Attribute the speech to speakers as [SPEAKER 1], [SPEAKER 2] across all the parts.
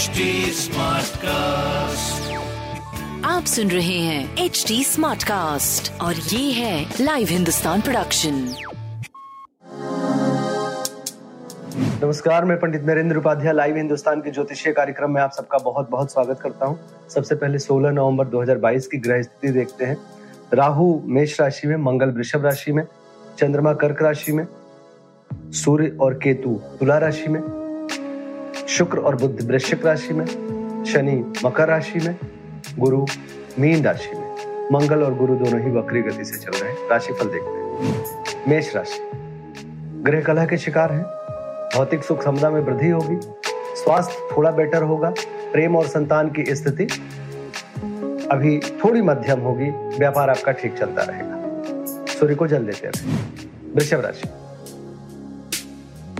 [SPEAKER 1] HD Smartcast.
[SPEAKER 2] आप सुन रहे हैं एच डी स्मार्ट कास्ट और ये है लाइव हिंदुस्तान प्रोडक्शन
[SPEAKER 3] नमस्कार मैं पंडित नरेंद्र उपाध्याय लाइव हिंदुस्तान के ज्योतिषीय कार्यक्रम में आप सबका बहुत बहुत स्वागत करता हूँ। सबसे पहले 16 नवंबर 2022 की ग्रह स्थिति देखते हैं। राहु मेष राशि में मंगल वृषभ राशि में चंद्रमा कर्क राशि में सूर्य और केतु तुला राशि में शुक्र और बुद्ध वृश्चिक राशि में, शनि मकर राशि में, गुरु मीन राशि में। मंगल और गुरु दोनों ही वक्री गति से चल रहे हैं। राशिफल देखते हैं। मेष राशि। ग्रह कलह के शिकार हैं। भौतिक सुख समदा में वृद्धि होगी। स्वास्थ्य थोड़ा बेटर होगा। प्रेम और संतान की स्थिति अभी थोड़ी मध्यम होगी। व्यापार आपका ठीक चलता रहेगा। सूर्य को जल देते रहे। वृषभ राशि।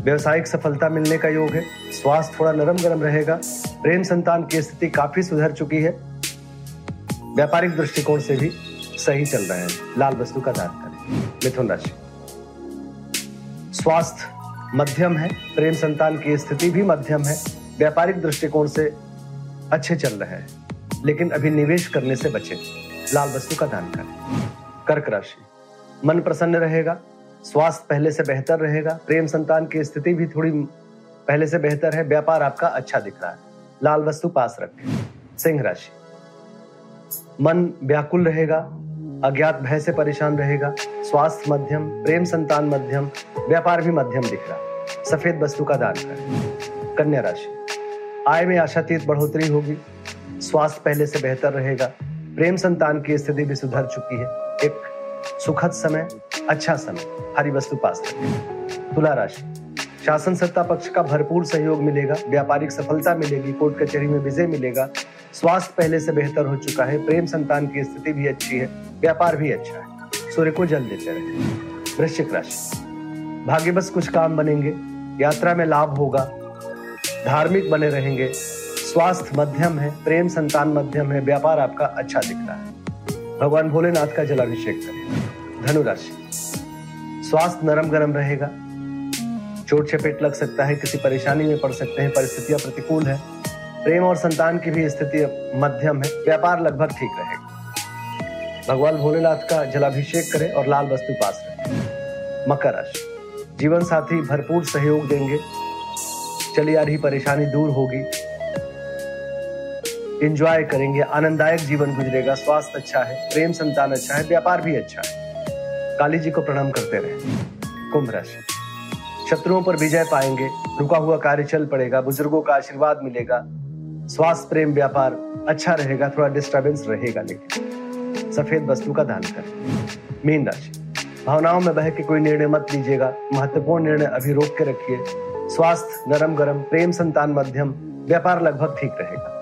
[SPEAKER 3] व्यवसायिक सफलता मिलने का योग है। स्वास्थ्य थोड़ा नरम गरम रहेगा। प्रेम संतान की स्थिति काफ़ी सुधर चुकी है। व्यापारिक दृष्टिकोण से भी सही चल रहे हैं। लाल वस्तु का दान करें। मिथुन राशि। स्वास्थ्य मध्यम है। प्रेम संतान की स्थिति भी मध्यम है। व्यापारिक दृष्टिकोण से अच्छे चल रहे हैं। लेकिन अभी निवेश करने से बचे। लाल वस्तु का दान करें। कर्क राशि। मन प्रसन्न रहेगा। स्वास्थ्य पहले से बेहतर रहेगा, प्रेम संतान की स्थिति भी थोड़ी पहले से बेहतर है, व्यापार आपका अच्छा दिख रहा है। लाल वस्तु पास रखें। सिंह राशि। मन व्याकुल रहेगा, अज्ञात भय से परेशान रहेगा, स्वास्थ्य मध्यम, प्रेम संतान मध्यम, व्यापार भी मध्यम दिख रहा सफ़ेद वस्तु का दान करें। कन्या राशि। आय में आशातीत बढ़ोतरी होगी। स्वास्थ्य पहले से बेहतर रहेगा, प्रेम संतान की स्थिति भी सुधर चुकी है। एक सुखद समय अच्छा समय, हरी वस्तु पास तुला राशि। शासन सत्ता पक्ष का भरपूर सहयोग मिलेगा, व्यापारिक सफलता मिलेगी, कोर्ट कचहरी में विजय मिलेगा। स्वास्थ्य पहले से बेहतर हो चुका है, प्रेम संतान की स्थिति भी अच्छी है, व्यापार भी अच्छा है। सूर्य को जल देते रहे। वृश्चिक राशि। भाग्य बस कुछ काम बनेंगे, यात्रा में लाभ होगा, धार्मिक बने रहेंगे, स्वास्थ्य मध्यम है, प्रेम संतान मध्यम है, व्यापार आपका अच्छा दिख रहा है। भगवान भोलेनाथ का जलाभिषेक करें। धनुराशि। स्वास्थ्य नरम गरम रहेगा। चोट चपेट लग सकता है, किसी परेशानी में पड़ सकते हैं, परिस्थितियाँ प्रतिकूल है। प्रेम और संतान की भी स्थिति मध्यम है। व्यापार लगभग ठीक रहेगा। भगवान भोलेनाथ का जलाभिषेक करें और लाल वस्तु पास रखें। मकर राशि। जीवन साथी भरपूर सहयोग देंगे। चली आ रही परेशानी दूर होगी। इंजॉय करेंगे, आनंददायक जीवन गुजरेगा। स्वास्थ्य अच्छा है, प्रेम संतान अच्छा है, व्यापार भी अच्छा है। काली जी को प्रणाम करते रहे। कुंभ राशि। शत्रुओं पर विजय पाएँगे, रुका हुआ कार्य चल पड़ेगा, बुज़ुर्गों का आशीर्वाद मिलेगा, स्वास्थ्य, प्रेम, व्यापार अच्छा रहेगा, थोड़ा डिस्टर्बेंस रहेगा, लेकिन सफ़ेद वस्तु का दान करें। मीन राशि। भावनाओं में बह के कोई निर्णय मत लीजिएगा, महत्वपूर्ण निर्णय अभी रोक के रखिए। स्वास्थ्य नरम गरम प्रेम संतान मध्यम, व्यापार लगभग ठीक रहेगा।